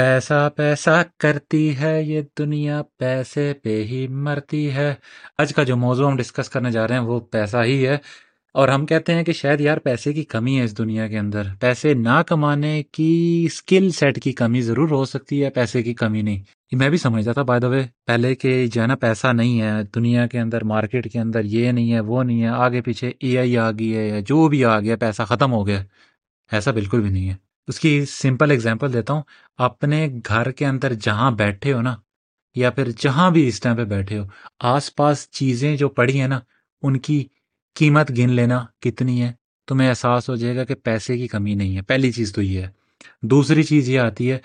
پیسہ پیسہ کرتی ہے یہ دنیا، پیسے پہ ہی مرتی ہے۔ آج کا جو موضوع ہم ڈسکس کرنے جا رہے ہیں وہ پیسہ ہی ہے۔ اور ہم کہتے ہیں کہ شاید یار پیسے کی کمی ہے اس دنیا کے اندر۔ پیسے نہ کمانے کی اسکل سیٹ کی کمی ضرور ہو سکتی ہے، پیسے کی کمی نہیں۔ میں بھی سمجھتا تھا بائی دا وے پہلے کہ جو ہے نا پیسہ نہیں ہے، دنیا کے اندر مارکیٹ کے اندر یہ نہیں ہے، وہ نہیں ہے، آگے پیچھے اے آئی آ گئی ہے یا جو بھی آ گیا، پیسہ ختم ہو گیا۔ ایسا بالکل بھی نہیں ہے۔ اس کی سمپل اگزامپل دیتا ہوں۔ اپنے گھر کے اندر جہاں بیٹھے ہو نا، یا پھر جہاں بھی اس ٹائم پہ بیٹھے ہو، آس پاس چیزیں جو پڑی ہیں نا، ان کی قیمت گن لینا کتنی ہے، تمہیں احساس ہو جائے گا کہ پیسے کی کمی نہیں ہے۔ پہلی چیز تو یہ ہے۔ دوسری چیز یہ آتی ہے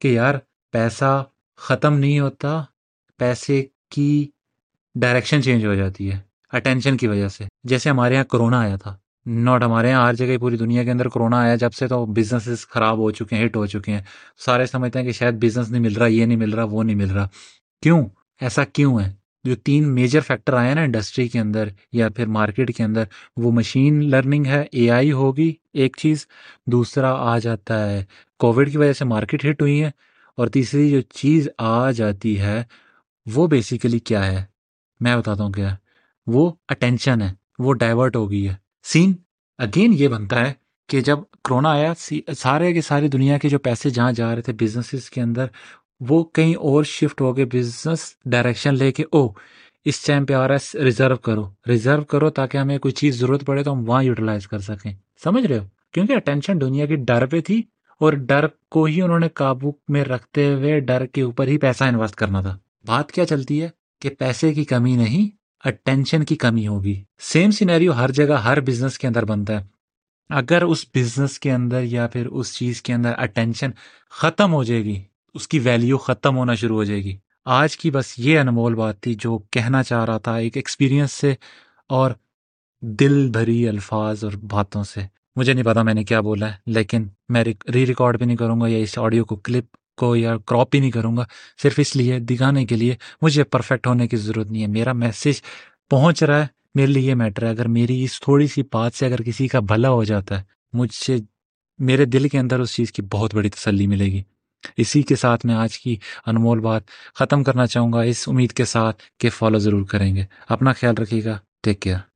کہ یار، پیسہ ختم نہیں ہوتا، پیسے کی ڈائریکشن چینج ہو جاتی ہے اٹینشن کی وجہ سے۔ جیسے ہمارے یہاں کرونا آیا تھا۔ ناٹ ہمارے یہاں ہر جگہ پوری دنیا کے اندر کرونا آیا جب سے تو بزنس خراب ہو چکے ہیں ہٹ ہو چکے ہیں۔ سارے سمجھتے ہیں کہ شاید بزنس نہیں مل رہا، یہ نہیں مل رہا، وہ نہیں مل رہا۔ کیوں؟ ایسا کیوں ہے؟ جو تین میجر فیکٹر آئے نا انڈسٹری کے اندر یا پھر مارکیٹ کے اندر، وہ مشین لرننگ ہے اے آئی ہوگی ایک چیز۔ دوسرا آ جاتا ہے کووڈ کی وجہ سے مارکیٹ ہٹ ہوئی ہے۔ اور تیسری جو چیز آ جاتی ہے، وہ بیسیکلی کیا ہے؟ میں بتاتا ہوں کیا وہ اٹینشن ہے، وہ ڈائیورٹ ہو گئی ہے۔ سین؟ اگین یہ بنتا ہے کہ جب کرونا آیا سارے کے ساری دنیا کے جو پیسے جہاں جا رہے تھے بزنس کے اندر، وہ کہیں اور شفٹ ہو گئے بزنس ڈائریکشن لے کے او اس ٹائم پہ آ رہا ہے ریزرو کرو۔ ریزرو کرو تاکہ ہمیں کوئی چیز ضرورت پڑے تو ہم وہاں یوٹیلائز کر سکیں۔ سمجھ رہے ہو؟ کیونکہ اٹینشن دنیا کی ڈر پہ تھی اور ڈر کو ہی انہوں نے قابو میں رکھتے ہوئے ڈر کے اوپر ہی پیسہ انویسٹ کرنا تھا۔ بات کیا چلتی ہے کہ پیسے کی کمی نہیں اٹینشن کی کمی ہوگی۔ سیم سینیریو ہر جگہ ہر بزنس کے اندر بنتا ہے۔ اگر اس بزنس کے اندر یا پھر اس چیز کے اندر اٹینشن ختم ہو جائے گی، اس کی ویلیو ختم ہونا شروع ہو جائے گی۔ آج کی بس یہ انمول بات تھی جو کہنا چاہ رہا تھا ایک ایکسپیرینس سے اور دل بھری الفاظ اور باتوں سے۔ مجھے نہیں پتا میں نے کیا بولا ہے، لیکن میں ری ریکارڈ بھی نہیں کروں گا یا اس آڈیو کو کلپ کو یا کراپ بھی نہیں کروں گا، صرف اس لیے دکھانے کے لیے، مجھے پرفیکٹ ہونے کی ضرورت نہیں ہے۔ میرا میسج پہنچ رہا ہے، میرے لیے یہ میٹر ہے۔ اگر میری اس تھوڑی سی بات سے اگر کسی کا بھلا ہو جاتا ہے، مجھ سے میرے دل کے اندر اس چیز کی بہت بڑی تسلی ملے گی۔ اسی کے ساتھ میں آج کی انمول بات ختم کرنا چاہوں گا۔ اس امید کے ساتھ کہ فالو ضرور کریں گے۔ اپنا خیال رکھیے گا۔ Take care